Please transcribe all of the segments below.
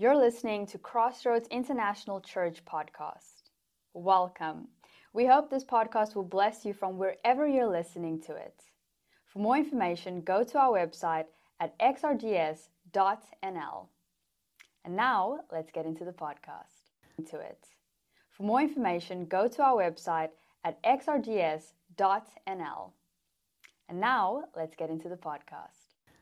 You're listening to Crossroads International Church podcast. Welcome. We hope this podcast will bless you from wherever you're listening to it. For more information, go to our website at xrds.nl. And now, let's get into the podcast. Into it. For more information, go to our website at xrds.nl. And now, let's get into the podcast.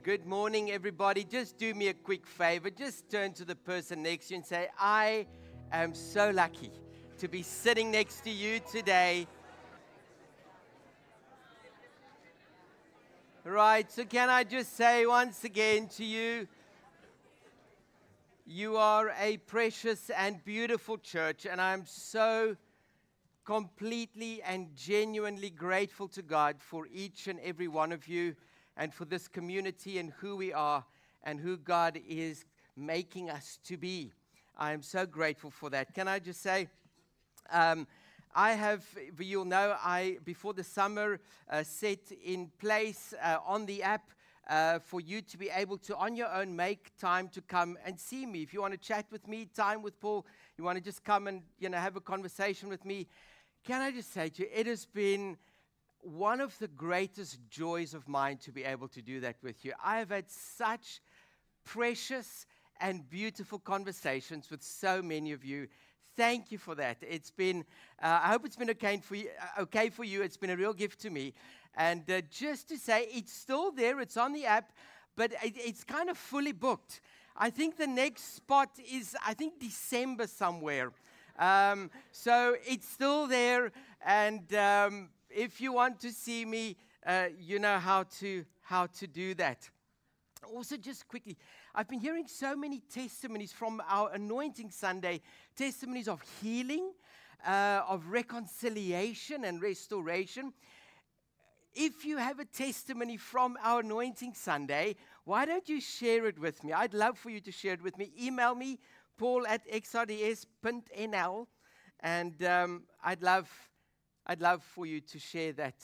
Good morning, everybody. Just do me a quick favor. Just turn to the person next to you and say, I am so lucky to be sitting next to you today. Right, so can I just say once again to you, you are a precious and beautiful church, and I'm so completely and genuinely grateful to God for each and every one of you and for this community and who we are and who God is making us to be. I am so grateful for that. Can I just say, um, I have, you'll know, I before the summer uh, set in place uh, on the app uh, for you to be able to, on your own, make time to come and see me. If you want to chat with me, time with Paul, you want to just come and you know have a conversation with me. Can I just say to you, it has been one of the greatest joys of mine to be able to do that with you. I have had such precious and beautiful conversations with so many of you. Thank you for that. It's been, uh, I hope it's been okay for, you, uh, okay for you. It's been a real gift to me. And uh, just to say, it's still there, it's on the app, but it, it's kind of fully booked. I think the next spot is, I think, December somewhere. Um, so it's still there, and um, if you want to see me, uh, you know how to, how to do that. Also, just quickly, I've been hearing so many testimonies from our Anointing Sunday testimonies of healing, uh, of reconciliation and restoration. If you have a testimony from our Anointing Sunday, why don't you share it with me? I'd love for you to share it with me. Email me, paul at xrds.nl, and um, I'd love I'd love for you to share that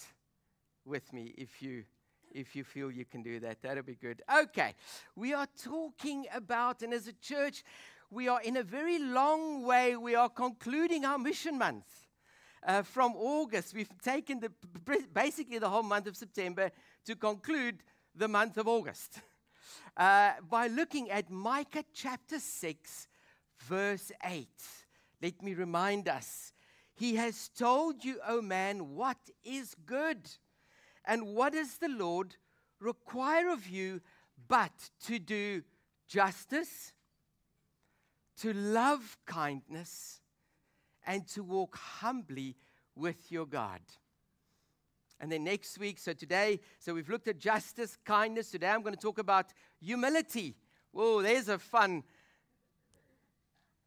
with me if you if you feel you can do that. That'll be good. Okay. We are talking about and as a church we are in a very long way we are concluding our mission month. Uh, from August, we've taken the, basically the whole month of September to conclude the month of August uh, by looking at Micah chapter 6, verse 8. Let me remind us he has told you, O oh man, what is good. And what does the Lord require of you but to do justice, to love kindness, and to walk humbly with your God? And then next week, so today, so we've looked at justice, kindness. Today I'm going to talk about humility. Whoa, there's a fun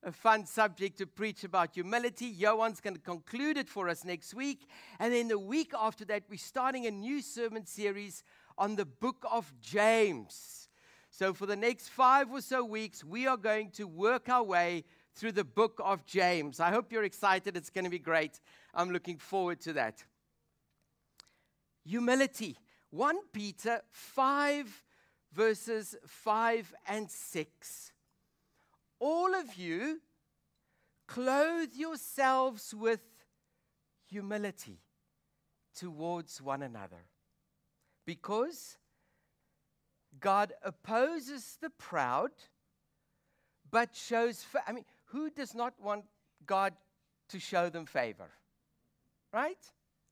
a fun subject to preach about humility. Johan's going to conclude it for us next week. And then the week after that, we're starting a new sermon series on the book of James. So, for the next five or so weeks, we are going to work our way through the book of James. I hope you're excited. It's going to be great. I'm looking forward to that. Humility. 1 Peter 5, verses 5 and 6 all of you clothe yourselves with humility towards one another. Because God opposes the proud, but shows, fa- I mean, who does not want God to show them favor? Right?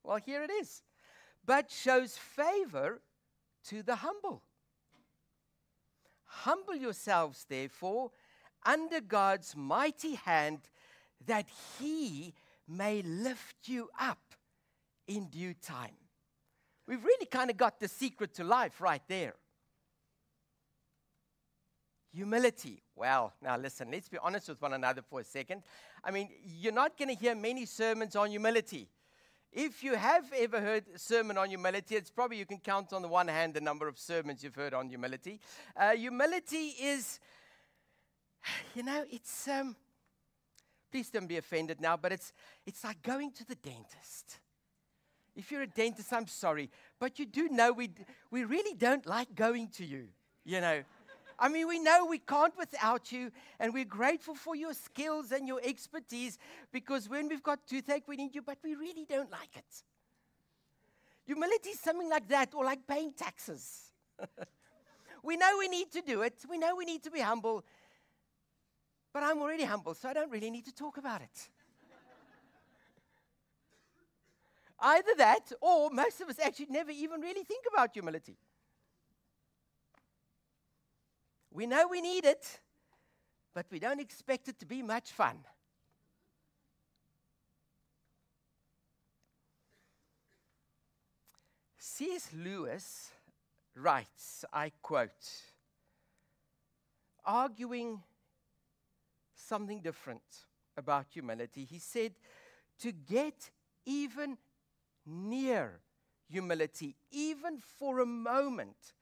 Well, here it is. But shows favor to the humble. Humble yourselves, therefore, under God's mighty hand that he may lift you up in due time. We've really kind of got the secret to life right there. Humility. Well, now listen, let's be honest with one another for a second. I mean, you're not going to hear many sermons on humility. If you have ever heard a sermon on humility, it's probably you can count on the one hand the number of sermons you've heard on humility. Uh, humility is you know, it's, um, please don't be offended now, but it's, it's like going to the dentist. If you're a dentist, I'm sorry, but you do know we, we really don't like going to you, you know. I mean, we know we can't without you, and we're grateful for your skills and your expertise because when we've got toothache, we need you, but we really don't like it. Humility is something like that, or like paying taxes. we know we need to do it, we know we need to be humble, but I'm already humble, so I don't really need to talk about it. Either that, or most of us actually never even really think about humility. We know we need it, but we don't expect it to be much fun. C.S. Lewis writes, I quote, arguing something different about humility. He said, to get even near humility, even for a moment,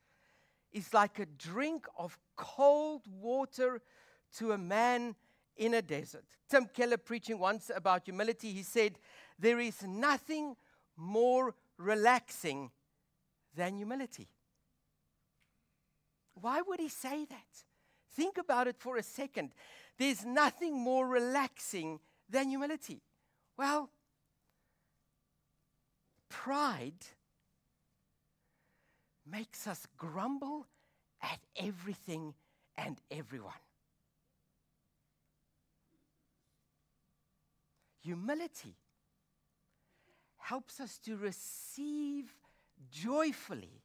is like a drink of cold water to a man in a desert. Tim Keller, preaching once about humility, he said, There is nothing more relaxing than humility. Why would he say that? Think about it for a second. There's nothing more relaxing than humility. Well, pride makes us grumble at everything and everyone. Humility helps us to receive joyfully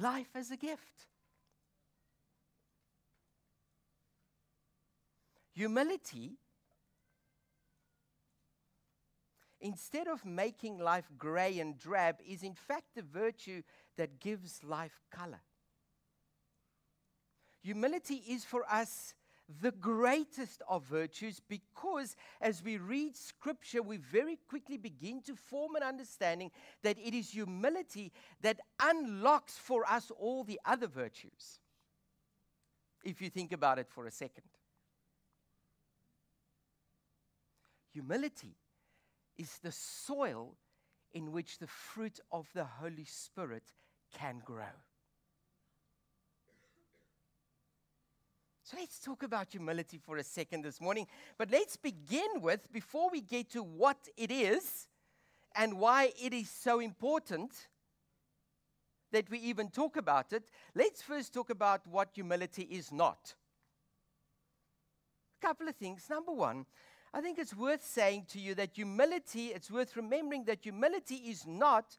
life as a gift. Humility instead of making life gray and drab, is in fact the virtue that gives life color. Humility is for us the greatest of virtues because as we read scripture, we very quickly begin to form an understanding that it is humility that unlocks for us all the other virtues. If you think about it for a second, humility is the soil in which the fruit of the Holy Spirit can grow. So let's talk about humility for a second this morning. But let's begin with, before we get to what it is and why it is so important that we even talk about it, let's first talk about what humility is not. A couple of things. Number one, I think it's worth saying to you that humility, it's worth remembering that humility is not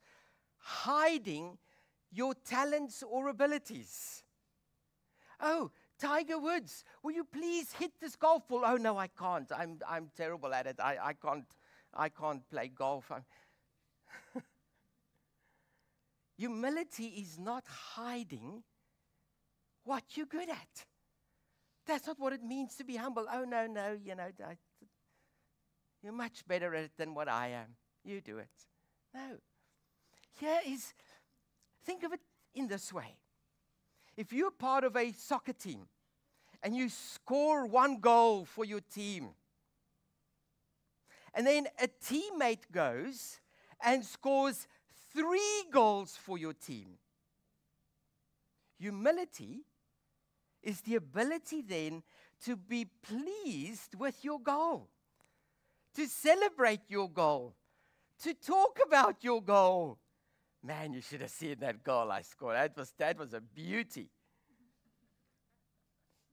hiding your talents or abilities. Oh, Tiger Woods, will you please hit this golf ball? Oh no, I can't. I'm I'm terrible at it. I, I can't I can't play golf. Humility is not hiding what you're good at. That's not what it means to be humble. Oh no, no, you know, I, you're much better at it than what I am. You do it. No. Here is, think of it in this way. If you're part of a soccer team and you score one goal for your team, and then a teammate goes and scores three goals for your team, humility is the ability then to be pleased with your goal to celebrate your goal, to talk about your goal. Man, you should have seen that goal I scored. That was, that was a beauty.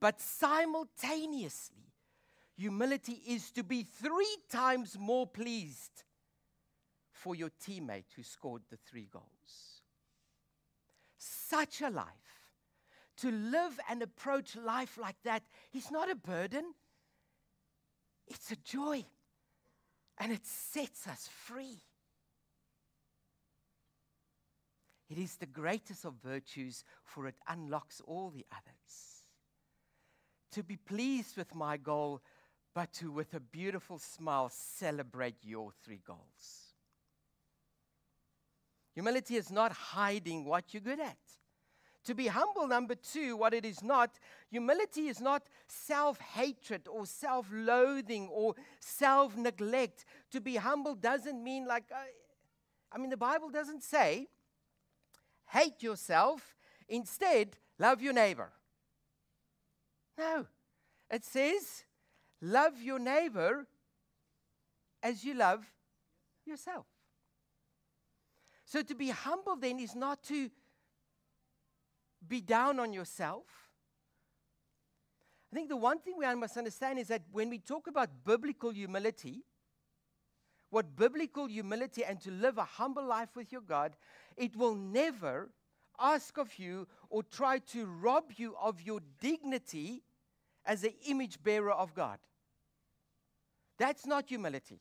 But simultaneously, humility is to be three times more pleased for your teammate who scored the three goals. Such a life, to live and approach life like that, is not a burden, it's a joy and it sets us free. It is the greatest of virtues, for it unlocks all the others. To be pleased with my goal, but to, with a beautiful smile, celebrate your three goals. Humility is not hiding what you're good at. To be humble, number two, what it is not, humility is not self hatred or self loathing or self neglect. To be humble doesn't mean like, uh, I mean, the Bible doesn't say hate yourself, instead, love your neighbor. No. It says, love your neighbor as you love yourself. So to be humble then is not to be down on yourself. I think the one thing we must understand is that when we talk about biblical humility, what biblical humility and to live a humble life with your God, it will never ask of you or try to rob you of your dignity as an image bearer of God. That's not humility.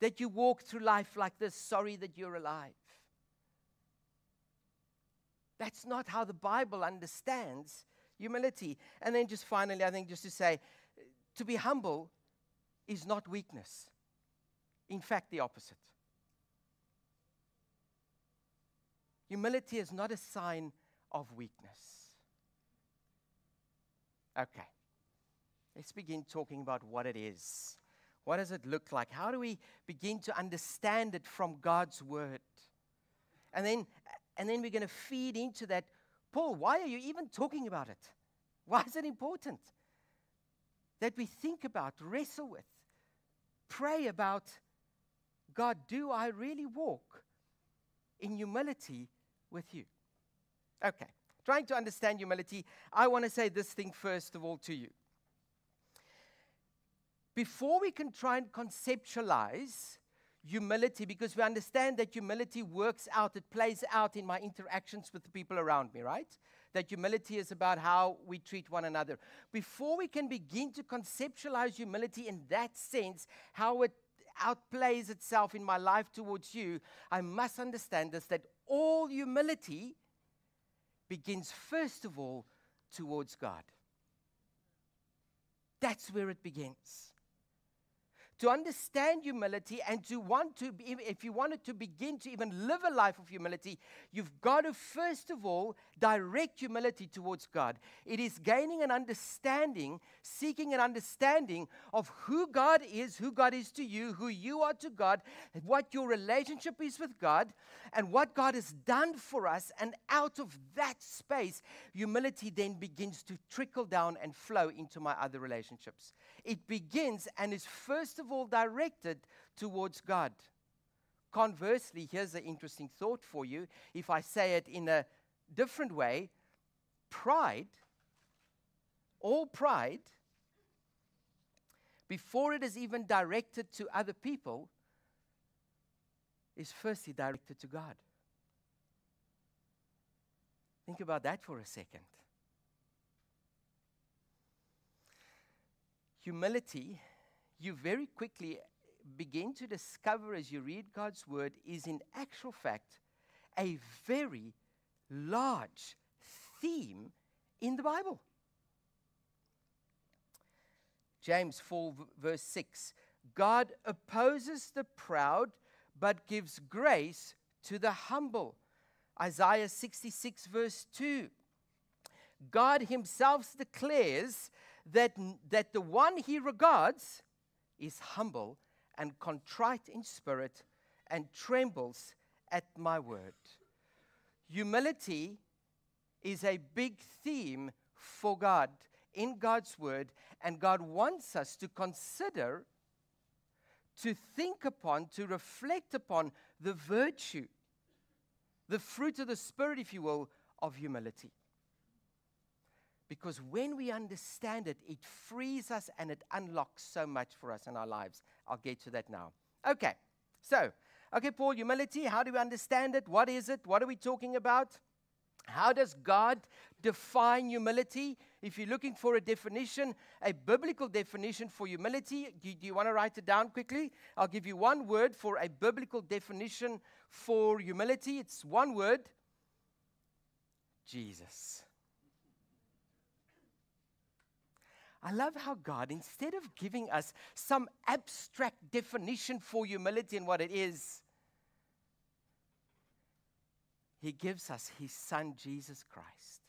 That you walk through life like this, sorry that you're alive. That's not how the Bible understands humility. And then, just finally, I think just to say, to be humble is not weakness. In fact, the opposite. Humility is not a sign of weakness. Okay. Let's begin talking about what it is. What does it look like? How do we begin to understand it from God's word? And then and then we're going to feed into that. Paul, why are you even talking about it? Why is it important? That we think about, wrestle with, pray about God, do I really walk in humility with you? Okay, trying to understand humility, I want to say this thing first of all to you. Before we can try and conceptualize humility, because we understand that humility works out, it plays out in my interactions with the people around me, right? That humility is about how we treat one another. Before we can begin to conceptualize humility in that sense, how it outplays itself in my life towards you, I must understand this that all humility begins first of all towards God. That's where it begins to understand humility and to want to, be, if you wanted to begin to even live a life of humility, you've got to first of all direct humility towards God. It is gaining an understanding, seeking an understanding of who God is, who God is to you, who you are to God, what your relationship is with God, and what God has done for us. And out of that space, humility then begins to trickle down and flow into my other relationships. It begins and is first of of all directed towards God. Conversely, here's an interesting thought for you. If I say it in a different way, pride, all pride, before it is even directed to other people, is firstly directed to God. Think about that for a second. Humility you very quickly begin to discover as you read God's word is in actual fact a very large theme in the Bible. James 4, verse 6 God opposes the proud, but gives grace to the humble. Isaiah 66, verse 2. God Himself declares that, that the one He regards is humble and contrite in spirit and trembles at my word. Humility is a big theme for God in God's word, and God wants us to consider, to think upon, to reflect upon the virtue, the fruit of the Spirit, if you will, of humility. Because when we understand it, it frees us and it unlocks so much for us in our lives. I'll get to that now. Okay, so, okay, Paul, humility, how do we understand it? What is it? What are we talking about? How does God define humility? If you're looking for a definition, a biblical definition for humility, do, do, you want to write it down quickly? I'll give you one word for a biblical definition for humility. It's one word Jesus. I love how God, instead of giving us some abstract definition for humility and what it is, He gives us His Son, Jesus Christ,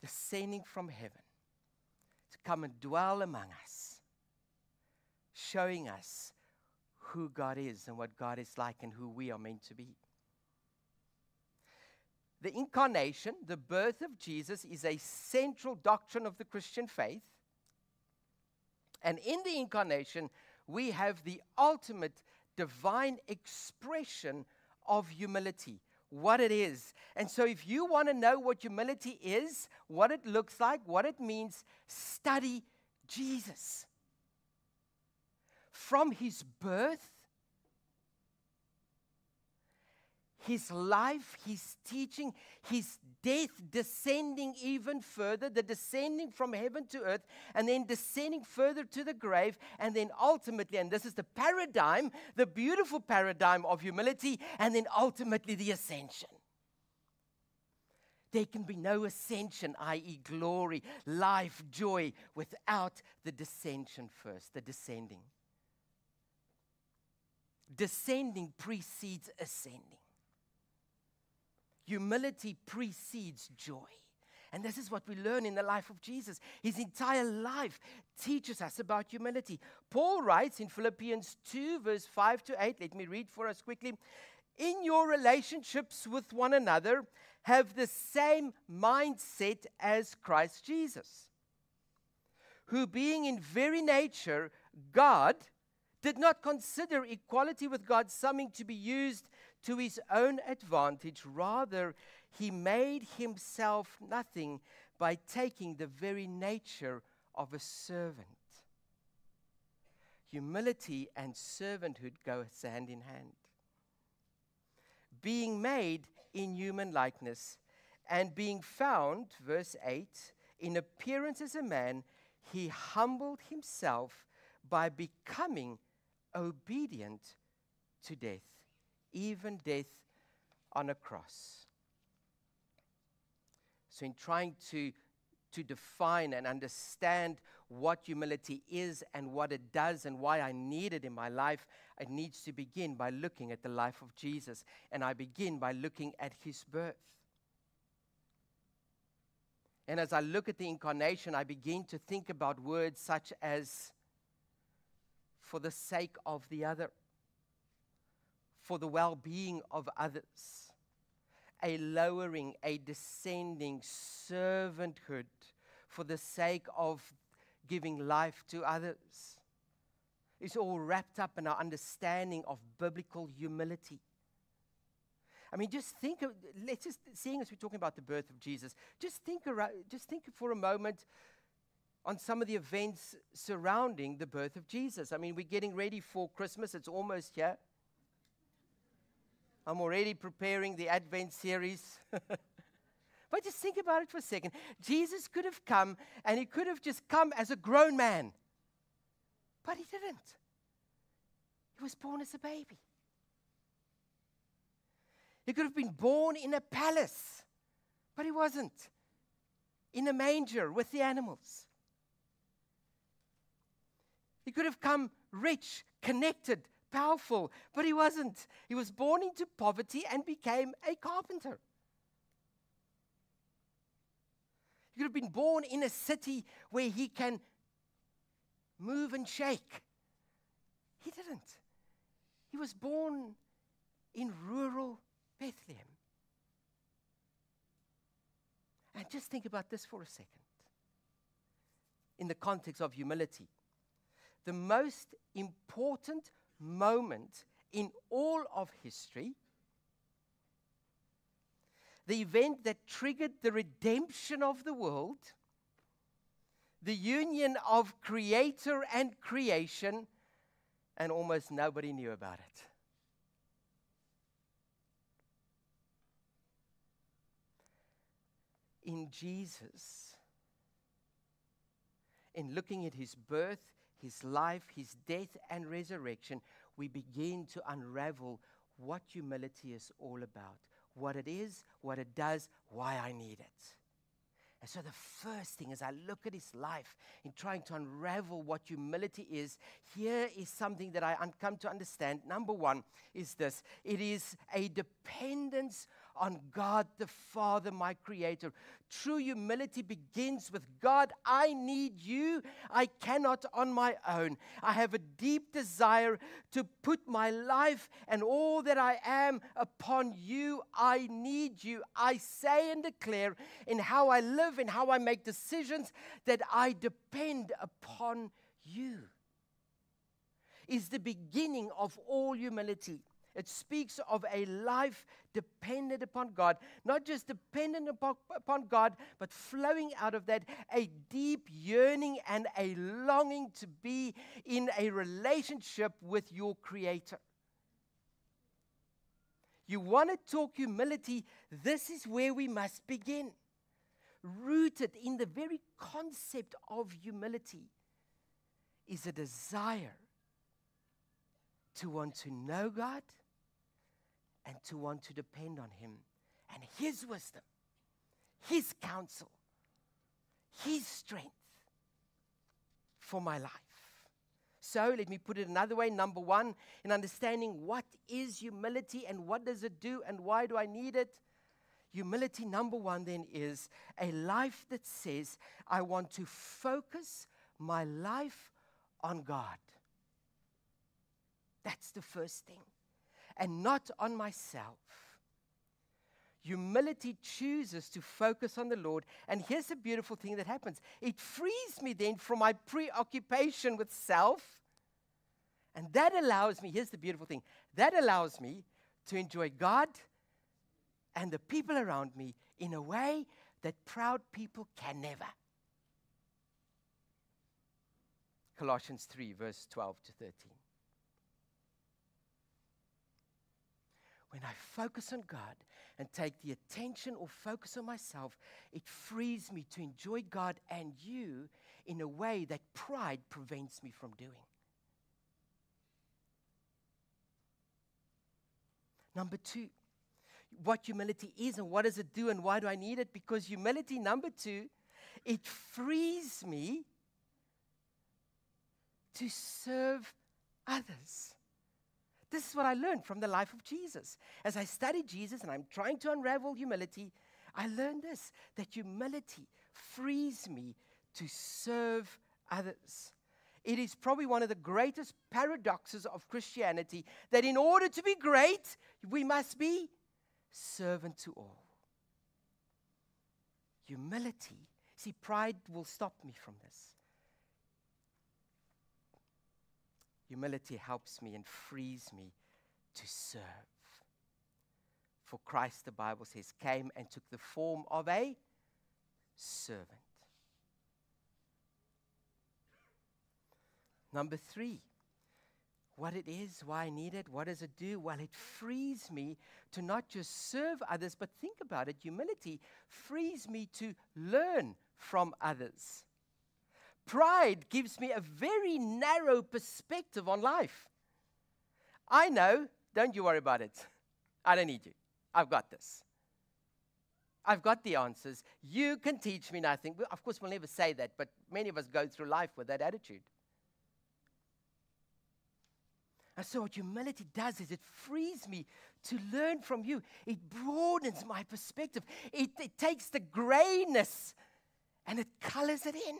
descending from heaven to come and dwell among us, showing us who God is and what God is like and who we are meant to be. The incarnation, the birth of Jesus, is a central doctrine of the Christian faith. And in the incarnation, we have the ultimate divine expression of humility, what it is. And so, if you want to know what humility is, what it looks like, what it means, study Jesus. From his birth his life, his teaching, his death, descending even further, the descending from heaven to earth, and then descending further to the grave, and then ultimately, and this is the paradigm, the beautiful paradigm of humility, and then ultimately the ascension. There can be no ascension, i.e., glory, life, joy, without the descension first, the descending. Descending precedes ascending. Humility precedes joy. And this is what we learn in the life of Jesus. His entire life teaches us about humility. Paul writes in Philippians 2, verse 5 to 8, let me read for us quickly. In your relationships with one another, have the same mindset as Christ Jesus, who, being in very nature God, did not consider equality with God something to be used to his own advantage. Rather, he made himself nothing by taking the very nature of a servant. Humility and servanthood go hand in hand. Being made in human likeness and being found, verse 8, in appearance as a man, he humbled himself by becoming obedient to death even death on a cross. So, in trying to, to define and understand what humility is and what it does and why I need it in my life, it needs to begin by looking at the life of Jesus. And I begin by looking at his birth. And as I look at the incarnation, I begin to think about words such as, for the sake of the other for the well being of others, a lowering, a descending servanthood for the sake of giving life to others. It's all wrapped up in our understanding of biblical humility. I mean, just think, of, let's just, seeing as we're talking about the birth of Jesus, just think, around, just think for a moment on some of the events surrounding the birth of Jesus. I mean, we're getting ready for Christmas, it's almost here. I'm already preparing the Advent series. but just think about it for a second. Jesus could have come and he could have just come as a grown man. But he didn't. He was born as a baby. He could have been born in a palace, but he wasn't. In a manger with the animals. He could have come rich, connected, powerful, but he wasn't. He was born into poverty and became a carpenter. He could have been born in a city where he can move and shake. He didn't. He was born in rural Bethlehem. And just think about this for a second in the context of humility. The most important moment in all of history, the event that triggered the redemption of the world, the union of creator and creation, and almost nobody knew about it. In Jesus, in looking at his birth, his life, his death, and resurrection, we begin to unravel what humility is all about what it is, what it does, why I need it. And so, the first thing as I look at his life in trying to unravel what humility is, here is something that I come to understand. Number one is this it is a dependence on God the Father, my Creator. True humility begins with God. I need you. I cannot on my own. I have a deep desire to put my life and all that I am upon you. I need you. I say and declare in how I live, in how I make decisions, that I depend upon you. Is the beginning of all humility. It speaks of a life dependent upon God, not just dependent upon God, but flowing out of that a deep yearning and a longing to be in a relationship with your Creator. You want to talk humility, this is where we must begin. Rooted in the very concept of humility is a desire to want to know God and to want to depend on Him and His wisdom, His counsel, His strength for my life. So let me put it another way. Number one, in understanding what is humility and what does it do and why do I need it? Humility, number one, then, is a life that says, I want to focus my life on God. That's the first thing and not on myself. Humility chooses to focus on the Lord. And here's the beautiful thing that happens it frees me then from my preoccupation with self. And that allows me, here's the beautiful thing that allows me to enjoy God and the people around me in a way that proud people can never. Colossians 3, verse 12 to 13. When I focus on God and take the attention or focus on myself, it frees me to enjoy God and you in a way that pride prevents me from doing. Number two, what humility is and what does it do and why do I need it? Because humility, number two, it frees me to serve others. This is what I learned from the life of Jesus. As I study Jesus and I'm trying to unravel humility, I learned this that humility frees me to serve others. It is probably one of the greatest paradoxes of Christianity that in order to be great, we must be servant to all. Humility. See, pride will stop me from this. Humility helps me and frees me to serve. For Christ, the Bible says, came and took the form of a servant. Number three, what it is, why I need it, what does it do? Well, it frees me to not just serve others, but think about it. Humility frees me to learn from others. Pride gives me a very narrow perspective on life. I know, don't you worry about it. I don't need you. I've got this. I've got the answers. You can teach me nothing. Of course, we'll never say that, but many of us go through life with that attitude. And so, what humility does is it frees me to learn from you. It broadens my perspective. It, it takes the grayness and it colors it in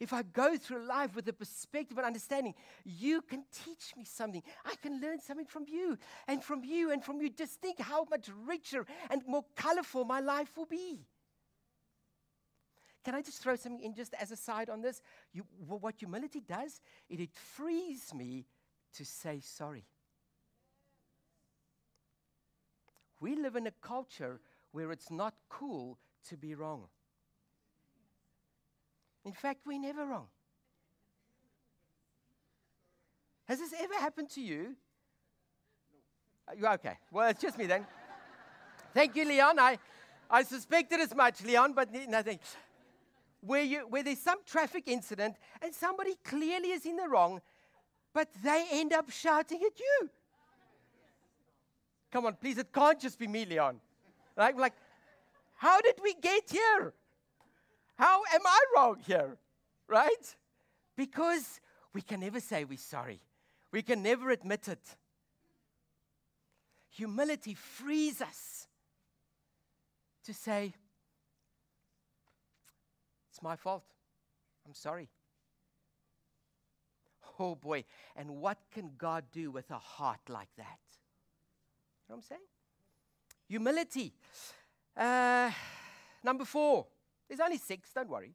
if I go through life with a perspective and understanding, you can teach me something. I can learn something from you and from you and from you. Just think how much richer and more colorful my life will be. Can I just throw something in just as a side on this? You, what humility does, it, it frees me to say sorry. We live in a culture where it's not cool to be wrong. In fact, we're never wrong. Has this ever happened to you? No. Uh, okay. Well, it's just me then. Thank you, Leon. I, I suspected as much, Leon, but nothing. Where, you, where there's some traffic incident and somebody clearly is in the wrong, but they end up shouting at you. Come on, please, it can't just be me, Leon. Right? Like, how did we get here? How am I wrong here? Right? Because we can never say we're sorry. We can never admit it. Humility frees us to say, It's my fault. I'm sorry. Oh boy. And what can God do with a heart like that? You know what I'm saying? Humility. Uh, number four. There's only six, don't worry.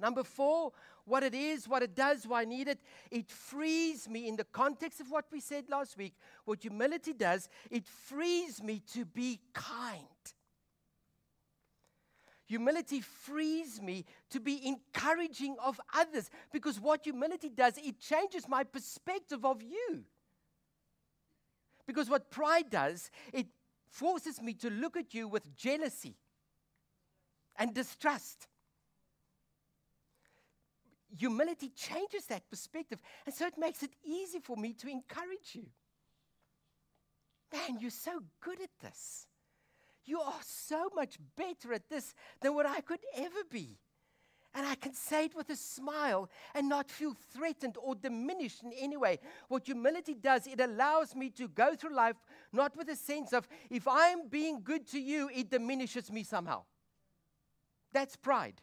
Number four, what it is, what it does, why I need it. It frees me in the context of what we said last week. What humility does, it frees me to be kind. Humility frees me to be encouraging of others because what humility does, it changes my perspective of you. Because what pride does, it forces me to look at you with jealousy and distrust. Humility changes that perspective, and so it makes it easy for me to encourage you. Man, you're so good at this. You are so much better at this than what I could ever be. And I can say it with a smile and not feel threatened or diminished in any way. What humility does, it allows me to go through life not with a sense of, if I'm being good to you, it diminishes me somehow. That's pride.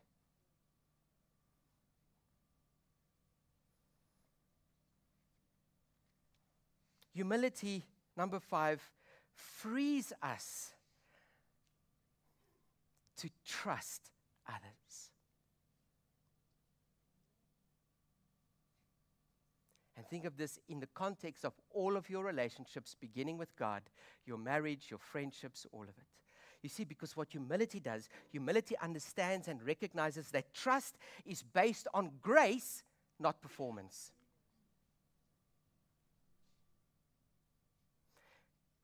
Humility, number five, frees us to trust others. And think of this in the context of all of your relationships, beginning with God, your marriage, your friendships, all of it. You see, because what humility does, humility understands and recognizes that trust is based on grace, not performance.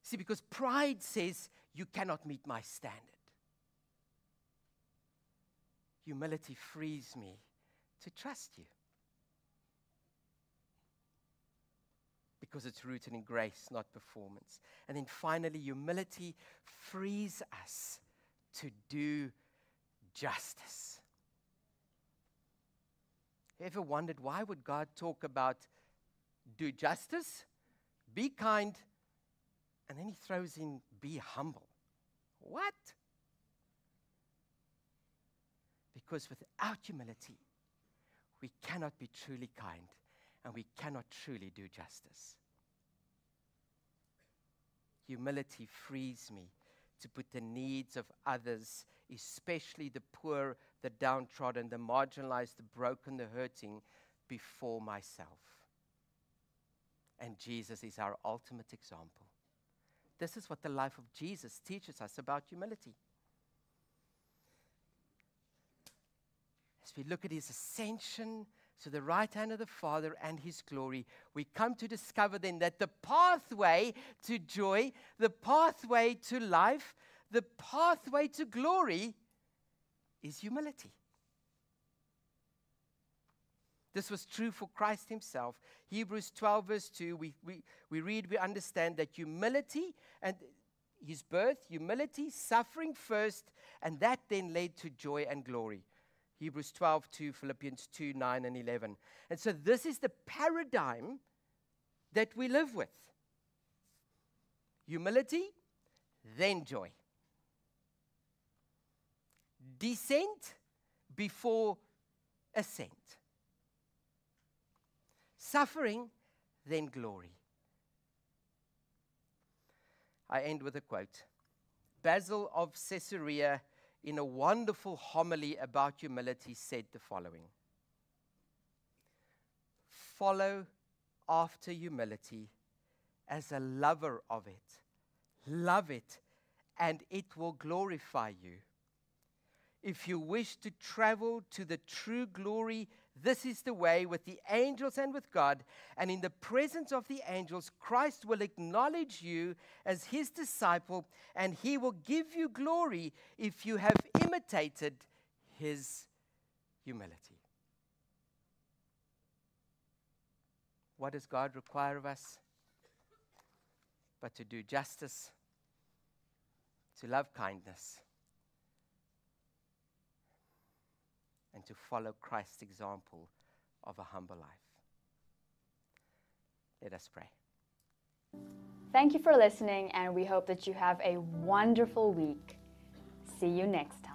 See, because pride says, you cannot meet my standard humility frees me to trust you. Because it's rooted in grace, not performance. And then finally, humility frees us to do justice. Ever wondered why would God talk about do justice, be kind, and then he throws in be humble? What? Because without humility, we cannot be truly kind and we cannot truly do justice. Humility frees me to put the needs of others, especially the poor, the downtrodden, the marginalized, the broken, the hurting, before myself. And Jesus is our ultimate example. This is what the life of Jesus teaches us about humility. as we look at his ascension to the right hand of the Father and his glory, we come to discover then that the pathway to joy, the pathway to life, the pathway to glory is humility. This was true for Christ himself. Hebrews 12, verse 2, we, we, we read, we understand that humility and his birth, humility, suffering first, and that then led to joy and glory. Hebrews 12 2, Philippians 2 9 and 11. And so this is the paradigm that we live with humility, then joy. Descent before ascent. Suffering, then glory. I end with a quote. Basil of Caesarea in a wonderful homily about humility, said the following Follow after humility as a lover of it. Love it, and it will glorify you. If you wish to travel to the true glory this is the way with the angels and with God. And in the presence of the angels, Christ will acknowledge you as his disciple, and he will give you glory if you have imitated his humility. What does God require of us? But to do justice, to love kindness and to follow Christ's example of a humble life. Let us pray. Thank you for listening, and we hope that you have a wonderful week. See you next time.